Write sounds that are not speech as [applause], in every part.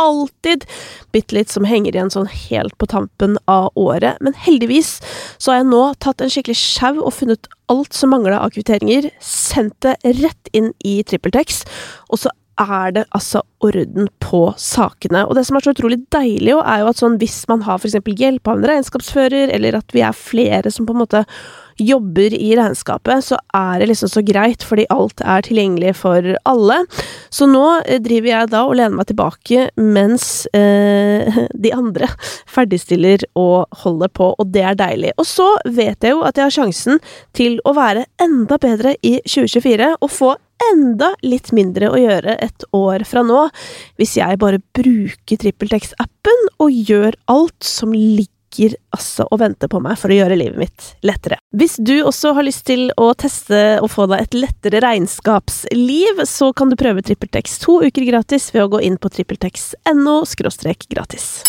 alltid bitte litt som henger igjen sånn helt på tampen av året. Men heldigvis så har jeg nå tatt en skikkelig sjau og funnet alt som mangla av kvitteringer, sendt det rett inn i TrippelTex, og så er det altså orden på sakene. Og det som er så utrolig deilig, jo, er jo at sånn hvis man har eksempel hjelp av en regnskapsfører, eller at vi er flere som på en måte jobber i regnskapet, så er det liksom så greit, fordi alt er tilgjengelig for alle. Så nå eh, driver jeg da og lener meg tilbake mens eh, [laughs] de andre ferdigstiller og holder på, og det er deilig. Og så vet jeg jo at jeg har sjansen til å være enda bedre i 2024 og få enda litt mindre å gjøre et år fra nå, hvis jeg bare bruker TrippelTex-appen og gjør alt som ligger ligger altså og venter på meg for å gjøre livet mitt lettere. Hvis du også har lyst til å teste og få deg et lettere regnskapsliv, så kan du prøve TrippelTex to uker gratis ved å gå inn på trippeltex.no gratis.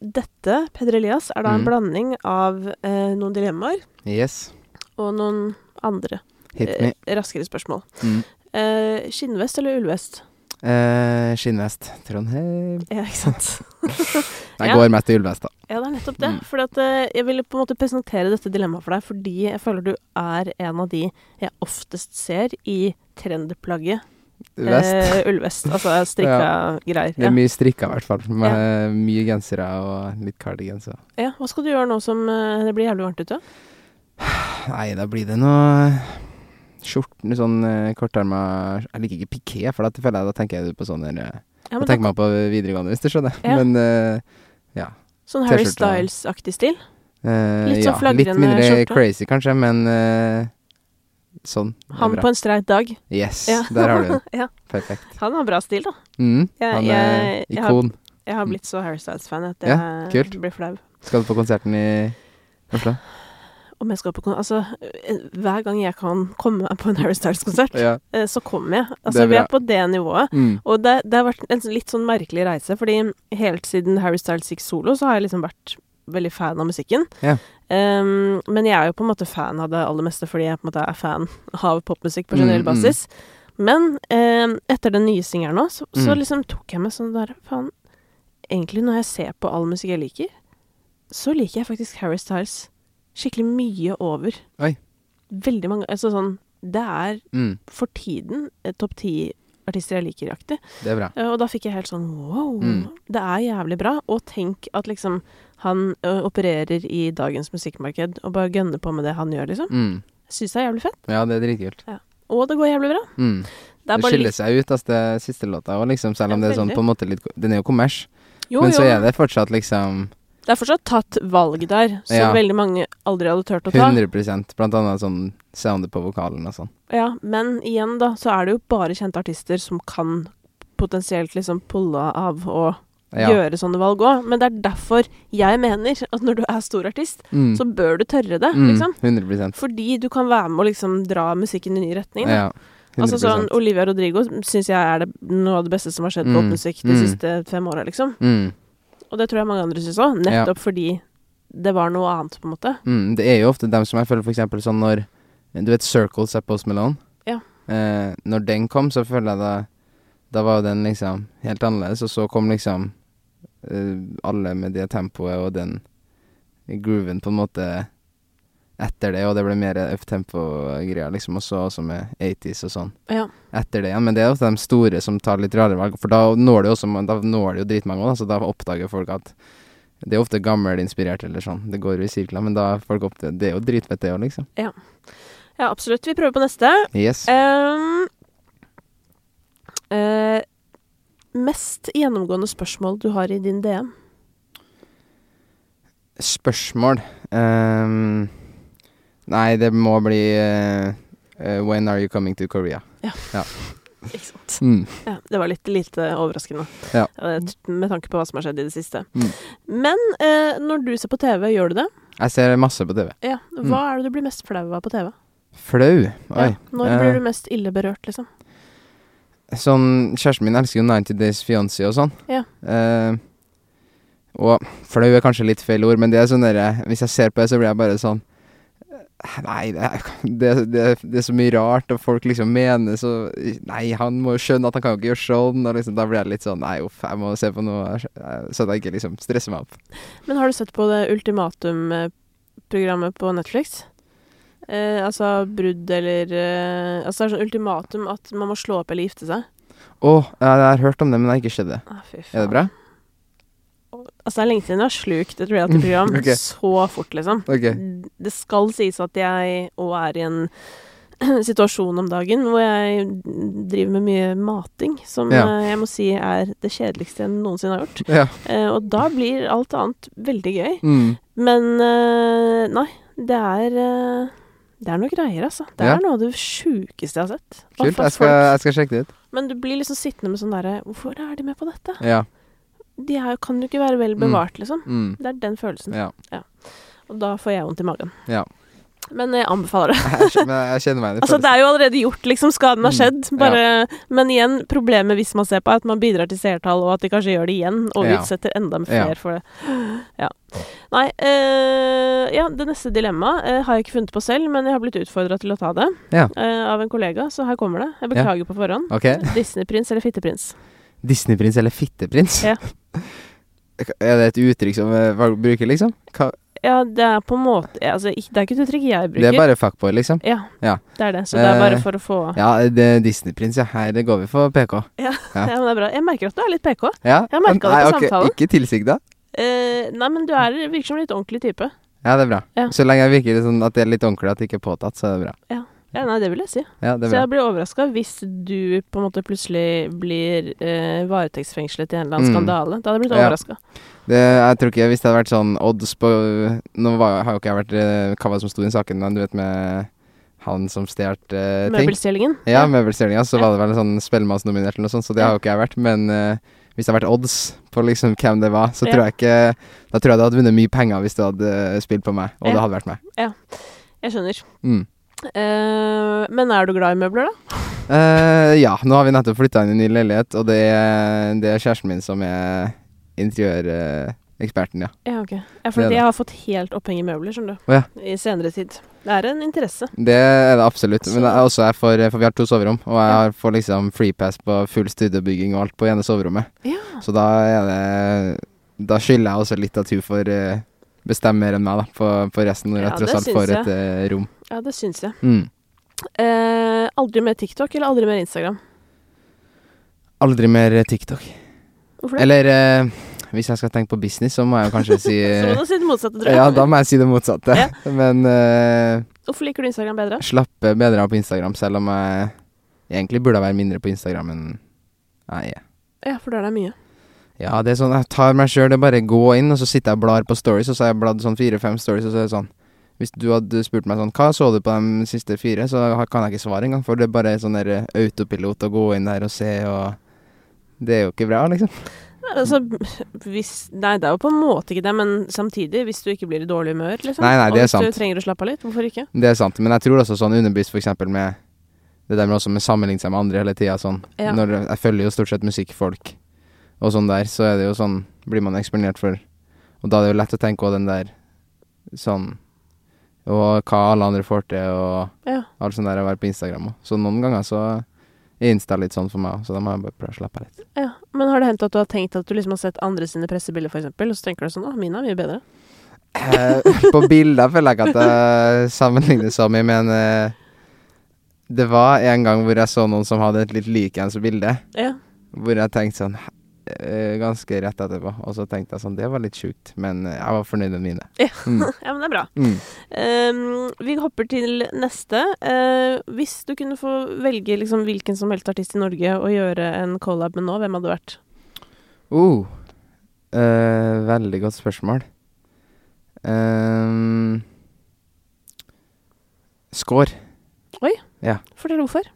Dette, Peder Elias, er da en Mm. blanding av eh, noen dilemmaer Yes. og noen andre eh, raskere spørsmål. Mm. Eh, skinnvest eller ullvest? Eh, skinnvest. Trondheim Ja, ikke sant? [laughs] Jeg Ja. går mest i ullvest, da. Ja, det er nettopp det. Mm. For at, eh, jeg ville på en måte presentere dette dilemmaet for deg fordi jeg føler du er en av de jeg oftest ser i trendplagget Vest. eh, ullvest. Altså [laughs] strikka greier. Det er mye strikka, i hvert fall. Med mye gensere og litt cardigans. ja. Hva skal du gjøre nå som eh, det blir jævlig varmt ute? [sighs] Nei, da blir det noe skjorten sånn uh, kortarma Jeg liker ikke piké, for da føler jeg da tenker jeg på sånn der eh, Ja, Da tenker man på videregående, hvis du skjønner. Ja. Men uh, ja. sånn Harry Styles-aktig stil? Eh, Litt ja. sånn flagrende Litt mindre skjorte. crazy, kanskje, men uh, sånn. Han på en streit dag. Yes, Ja. der har du den. [laughs] ja. Perfekt. Han har bra stil, da. Mm, Jeg- han er jeg- jeg har- ikon. Jeg har blitt så Harry Styles-fan at jeg Ja, blir flau. Skal du på konserten i Oslo? Om jeg skal på konsert Altså, eh, hver gang jeg kan komme meg på en Harry Styles-konsert, Ja. eh, så kommer jeg. Altså, er vi er på det nivået. Mm. Og det, det har vært en litt sånn merkelig reise, fordi helt siden Harry Styles gikk solo, så har jeg liksom vært veldig fan av musikken. Ja. Um, men jeg er jo på en måte fan av det aller meste fordi jeg på en måte er fan av popmusikk på generell Mm, mm. basis. Men um, etter den nye singelen nå, så, så Mm. liksom tok jeg meg sånn der Faen, egentlig når jeg ser på all musikk jeg liker, så liker jeg faktisk Harry Styles skikkelig mye over Oi. veldig mange Altså sånn Det er Mm. for tiden topp ti artister jeg liker-aktig. Det er bra. Eh, Og da fikk jeg helt sånn wow, Mm. det er jævlig bra. Og tenk at liksom han ø, opererer i dagens musikkmarked og bare gønner på med det han gjør, liksom. Mm. Syns det er jævlig fett. Ja, det er dritkult. Og det går jævlig bra. Mm. Det Det, er skiller litt seg ut, altså, det siste låta òg, liksom, selv om Ja, det er sånn på en måte litt Den er jo kommers, Jo, men så er det fortsatt liksom Det er fortsatt tatt valg der som Ja. veldig mange aldri hadde turt å ta. 100% blant annet sånn soundet på vokalen og sånn. Ja, men igjen, da, så er det jo bare kjente artister som kan potensielt liksom pulle av og Ja. gjøre sånne valg òg. Men det er derfor jeg mener at når du er stor artist, Mm. så bør du tørre det, mm. liksom. 100% Fordi du kan være med å liksom dra musikken i ny retning. Da. Ja. 100 Altså sånn, Olivia Rodrigo syns jeg er det, noe av det beste som har skjedd på Mm, popmusikk de mm. siste fem åra, liksom. mm. Og det tror jeg mange andre syns òg, Ja. nettopp fordi det var noe annet, på en måte. Mm. Det er jo ofte dem som jeg føler eksempel sånn når Du vet Circles er Post Malone? Ja. Eh, når den kom, så føler jeg da Da var den liksom helt annerledes, og så kom liksom eh, alle med det tempoet og den grooven på en måte etter det, og det ble mer up-tempo-greier, liksom, og så også med 80s og sånn Ja. etter det igjen. Men det er ofte de store som tar litt rare valg, for da når det også Da når det jo dritmange òg, så da oppdager folk at det er ofte gammelinspirert eller sånn. Det går jo i sirkler, men da folk opp til Det er jo dritfett, det òg, liksom. ja, absolutt. Vi prøver på neste. Yes. Um, uh, mest gjennomgående spørsmål du har i din DM? Spørsmål Ehm, Nei, det må bli uh, When are you coming to Korea? [laughs] Ikke sant. Mm. Ja, det var litt lite overraskende. Ja. Med tanke på hva som har skjedd i det siste. Mm. Men uh, når du ser på TV, gjør du det? Jeg ser masse på TV. Ja. Hva er det du blir mest flau av på TV? Flau? Oi. Ja. Når blir du mest ille berørt, liksom? Sånn, Kjæresten min elsker jo 90 Days Fiancé og sånn. Ja. Uh, og flau er kanskje litt feil ord, men det er sånn derre Hvis jeg ser på det, så blir jeg bare sånn Nei, det er, det, det, det er så mye rart, og folk liksom mener så Nei, han må jo skjønne at han kan jo ikke gjøre sånn, og liksom da blir jeg litt sånn Nei, uff, jeg må se på noe så jeg ikke liksom stresser meg opp. Men har du sett på det ultimatum-programmet på Netflix? Eh, altså brudd eller eh, Altså det er sånn ultimatum at man må slå opp eller gifte seg. Å, jeg har hørt om det, men det har ikke skjedd. det. Ah. Er det bra? Altså det er lenge siden jeg har slukt et reality-program [laughs] okay. så fort, liksom. Ok. Det skal sies at jeg òg er i en [clears throat] situasjon om dagen hvor jeg driver med mye mating, som Ja. eh, jeg må si er det kjedeligste jeg noensinne har gjort. Ja. Eh, og da blir alt annet veldig gøy. Mm. Men eh, nei, det er eh, Det er noe greier, altså. Det Ja. er noe av det sjukeste jeg har sett. Kult. Jeg skal, jeg skal sjekke det ut. Men du blir liksom sittende med sånn derre Hvorfor er de med på dette? Ja. De er, kan jo ikke være vel Mm. bevart, liksom. Mm. Det er den følelsen. Ja. Og da får jeg vondt i magen. Ja. Men jeg anbefaler det. [laughs] Jeg, jeg kjenner meg det. Altså, det er jo allerede gjort, liksom. Skaden har Mm, skjedd. Bare, Men igjen, problemet hvis man ser på, er at man bidrar til seertall, og at de kanskje gjør det igjen, og Ja. utsetter enda Ja. for det. [gasps] Ja. Nei øh, Ja, det neste dilemmaet øh, har jeg ikke funnet på selv, men jeg har blitt utfordra til å ta det Ja. eh, av en kollega, så her kommer det. Jeg Ja. beklager på forhånd. Ok. Disneyprins eller fitteprins? Disneyprins eller fitteprins? Ja. [laughs] Er det et uttrykk som eh, folk bruker, liksom? Hva? Ja, det er på en måte altså, Det er ikke et uttrykk jeg bruker. Det er bare fuckboy, liksom? Ja, Ja. det er det. Så det er bare Eh, for å få Ja, det er Disneyprins, ja. Her det går vi for PK. [laughs] ja. ja. men det er bra. Jeg merker at du er litt PK. Ja, Jeg merka det på ok, samtalen. Ikke tilsikta? Eh, nei, men du er, virker som en litt ordentlig type. Ja, det er bra. Så lenge jeg virker sånn at det er litt ordentlig, at det ikke er påtatt, så er det bra. Ja, nei, det vil jeg si. Ja, vil Så jeg blir overraska hvis du på en måte plutselig blir eh, varetektsfengslet i en eller annen Mm. skandale. Da hadde jeg blitt Ja. overraska. Det, jeg tror ikke Hvis det hadde vært sånn odds på Nå var, har jo ikke jeg vært eh, Hva var det som sto i saken, men du vet med han som stjal eh, ting? Møbelstjelingen? Ja, møbelstjelinga. Så Ja. var det vel en sånn Spellemannsnominert eller noe sånt, så det Ja. har jo ikke jeg vært. Men eh, hvis det hadde vært odds på liksom hvem det var, så Ja. tror jeg ikke Da tror jeg du hadde vunnet mye penger hvis du hadde eh, spilt på meg, og Ja. det hadde vært meg. Ja, Jeg skjønner. Mm. Eh, men er du glad i møbler, da? Uh, ja, nå har vi nettopp flytta inn i ny leilighet, og det er, det er kjæresten min som er interiøreksperten, ja. Ja, ok. Ja, for det. jeg har fått helt oppheng i møbler, skjønner du. Oh, ja. I senere tid. Det er en interesse. Det er det absolutt. Men det er også jeg får, for vi har to soverom, og jeg får liksom freepass på full studiobygging og alt på ene soverommet. Ja. Så da er det Da skylder jeg også litt at hun får eh, bestemme mer enn meg, da, på, på resten, når Ja, jeg tross alt får et uh, rom. Ja, det syns jeg. Mm. Eh, aldri mer TikTok eller aldri mer Instagram? Aldri mer TikTok. Hvorfor det? Eller eh, hvis jeg skal tenke på business, så må jeg jo kanskje [laughs] si Så må du si det motsatte, tror jeg. Ja, da må jeg si det motsatte. Ja. [laughs] Men eh, Hvorfor liker du Instagram bedre? slappe bedre av på Instagram, selv om jeg egentlig burde være mindre på Instagram enn jeg er. Ja, for da er det mye. Ja, det er sånn, jeg tar meg sjøl, det er bare å gå inn, og så sitter jeg og blar på stories, og så har jeg bladd sånn fire-fem stories, og så er det sånn Hvis du hadde spurt meg sånn, hva så du på de siste fire, så kan jeg ikke svare engang, for det er bare sånn der autopilot å gå inn der og se, og Det er jo ikke bra, liksom. Altså, hvis Nei, det er jo på en måte ikke det, men samtidig, hvis du ikke blir i dårlig humør, liksom. Nei, nei, det er og hvis sant. du trenger å slappe av litt, hvorfor ikke? Det er sant, men jeg tror også sånn underbevisst, for eksempel med det der med også med sammenligne seg med andre hele tida, sånn. Ja. Når jeg følger jo stort sett musikkfolk og sånn der, så er det jo sånn Blir man eksponert for Og da er det jo lett å tenke på den der sånn Og hva alle andre får til, og Ja. alt sånt der å være på Instagram òg. Så noen ganger så er Insta litt sånn for meg òg, så da må jeg bare prøve å slappe av litt. ja. Men har det hendt at du har tenkt at du liksom har sett andre sine pressebilder, eksempel, og så tenker du sånn Å, mine er mye bedre. Eh, på bilder føler jeg ikke at jeg sammenligner så mye, men eh, det var en gang hvor jeg så noen som hadde et litt likeens bilde. Ja. Hvor jeg tenkte sånn Ganske rett etterpå. Og så tenkte jeg sånn Det var litt sjukt, men eh, jeg var fornøyd med mine. Ja. Mm. [laughs] ja, men det er bra. Mm. Um, vi hopper til neste. Uh, hvis du kunne få velge liksom hvilken som helst artist i Norge å gjøre en collab med nå, hvem hadde det vært? Uh, eh, veldig godt spørsmål. Um, Score. Fortell hvorfor.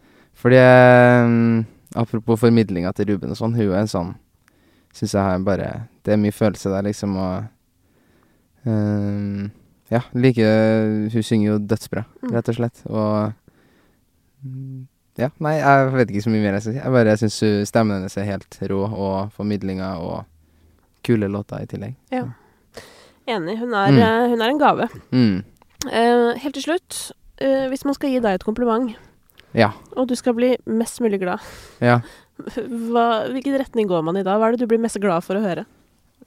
Fordi um, Apropos formidlinga til Ruben og sånn, hun er en sånn Syns jeg har bare Det er mye følelse der, liksom, og um, Ja, like Hun synger jo dødsbra, Mm. rett og slett. Og Ja, nei, jeg vet ikke så mye mer jeg skal si. Jeg bare syns stemmen hennes er helt rå, og formidlinga og kule låter i tillegg. Enig. Hun er, Mm. eh, hun er en gave. Mm. Uh, helt til slutt, uh, hvis man skal gi deg et kompliment, Ja. og du skal bli mest mulig glad, Ja. Hva, hvilken retning går man i da? Hva er det du blir mest glad for å høre?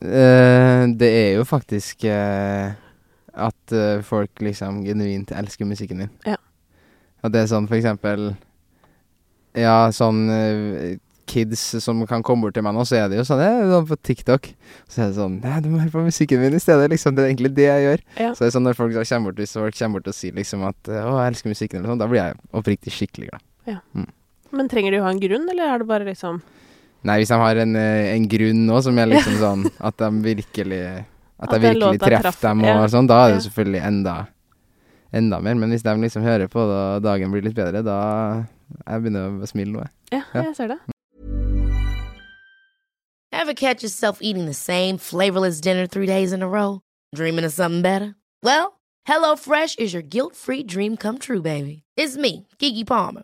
Uh, det er jo faktisk uh, at uh, folk liksom genuint elsker musikken din. Ja. At det er sånn for eksempel Ja, sånn kids som kan komme bort til meg nå, så er det jo sånn ja, sånn på TikTok. Så er det sånn Nei, du må høre på musikken min i stedet. Liksom, det er egentlig det jeg gjør. Ja. Så det er sånn når folk kommer bort, hvis folk kommer bort og sier liksom at Å, jeg elsker musikken, eller sånn, da blir jeg oppriktig skikkelig glad. Men trenger de å ha en grunn, eller er det bare liksom Nei, hvis de har en, eh, en grunn nå som er liksom [laughs] sånn at de virkelig At At jeg virkelig treffer dem og ja. sånn, da er det Ja. selvfølgelig enda Enda mer. Men hvis de liksom hører på Da og dagen blir litt bedre, da Jeg begynner å smile noe. Ja, Ja. jeg ser det. Ever catch yourself eating the same flavorless dinner three days in a row? Dreaming of something better? Well, HelloFresh is your guilt free dream come true, baby. It's me, Gigi Palmer.